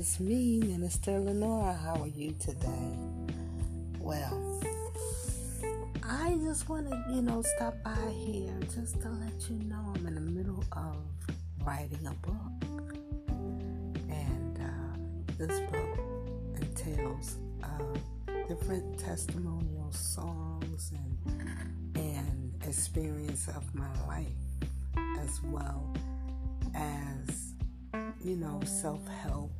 it's me, Minister Lenora. How are you today? Well, I just want to, you know, stop by here just to let you know I'm in the middle of writing a book. And uh, this book entails uh, different testimonial songs and, and experience of my life as well as, you know, self help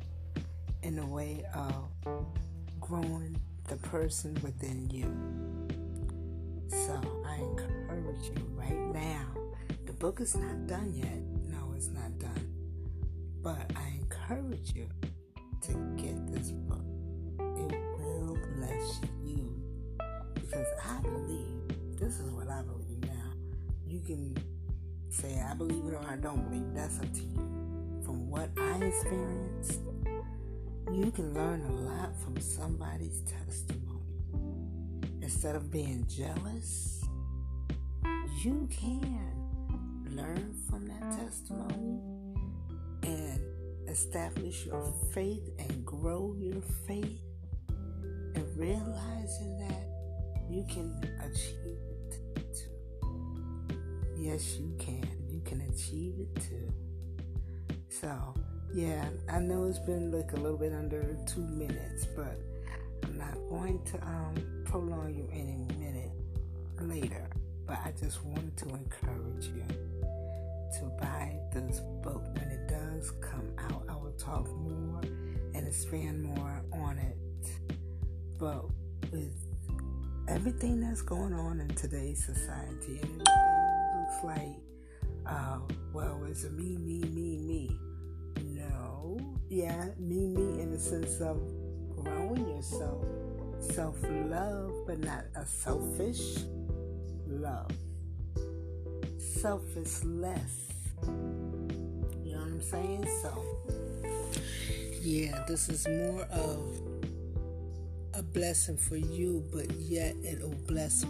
in a way of growing the person within you. So I encourage you right now. The book is not done yet. No, it's not done. But I encourage you to get this book. It will bless you. Because I believe, this is what I believe now. You can say, I believe it or I don't believe. That's up to you. From what I experienced, you can learn a lot from somebody's testimony. Instead of being jealous, you can learn from that testimony and establish your faith and grow your faith and realizing that you can achieve it too. Yes, you can. You can achieve it too. So, yeah, I know it's been like a little bit under two minutes, but I'm not going to um, prolong you any minute later. But I just wanted to encourage you to buy this book when it does come out. I will talk more and expand more on it. But with everything that's going on in today's society, and everything looks like, uh, well, it's a me, me, me, me no. Yeah, me, me in the sense of growing yourself. Self love, but not a selfish love. Selfless. You know what I'm saying? So, yeah, this is more of a blessing for you, but yet it'll bless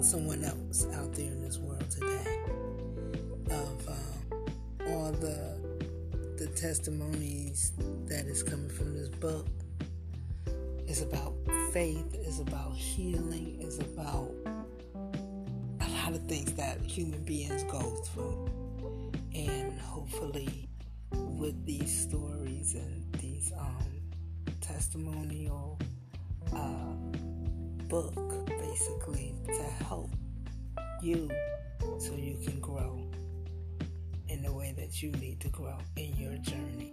someone else out there in this world today. Of uh, all the the testimonies that is coming from this book is about faith, is about healing, is about a lot of things that human beings go through. And hopefully, with these stories and these um, testimonial uh, book, basically, to help you so you can grow the way that you need to grow in your journey.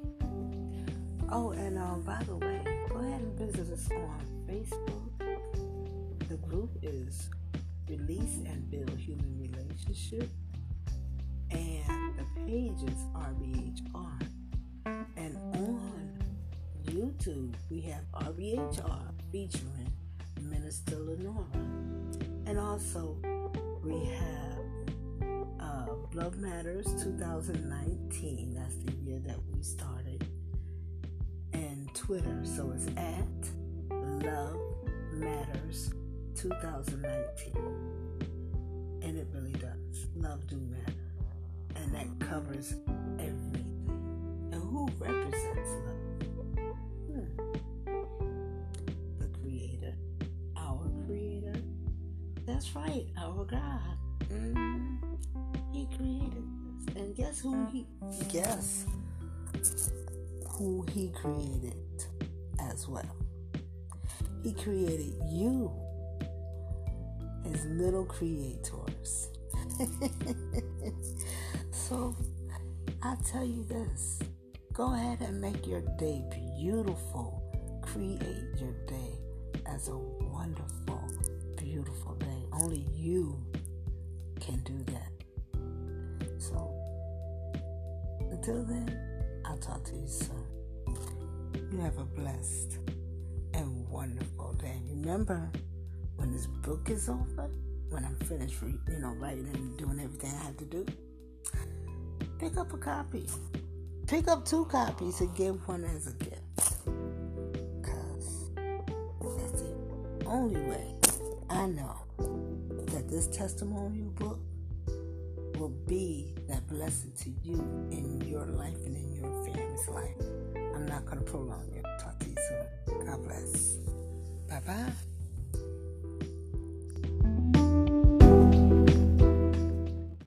Oh, and um, by the way, go ahead and visit us on Facebook. The group is Release and Build Human Relationship, and the page is RBHR. And on YouTube, we have RBHR featuring Minister Lenora. And also, we have uh, Love Matters 2019. That's the year that we started. And Twitter. So it's at Love Matters 2019. And it really does. Love do matter. And that covers everything. And who represents love? Hmm. The Creator. Our Creator. That's right, our God. Mm-hmm. He created this. And guess who he guess who he created as well. He created you, his little creators. so I tell you this go ahead and make your day beautiful. Create your day as a wonderful, beautiful day. Only you can do that. Until then, I'll talk to you soon. You have a blessed and wonderful day. Remember, when this book is over, when I'm finished, you know, writing and doing everything I have to do, pick up a copy. Pick up two copies and give one as a gift. Because that's the only way I know that this testimonial book will be that blessing to you in your life and in your family's life. I'm not going to prolong it. Talk to you soon. God bless. Bye bye.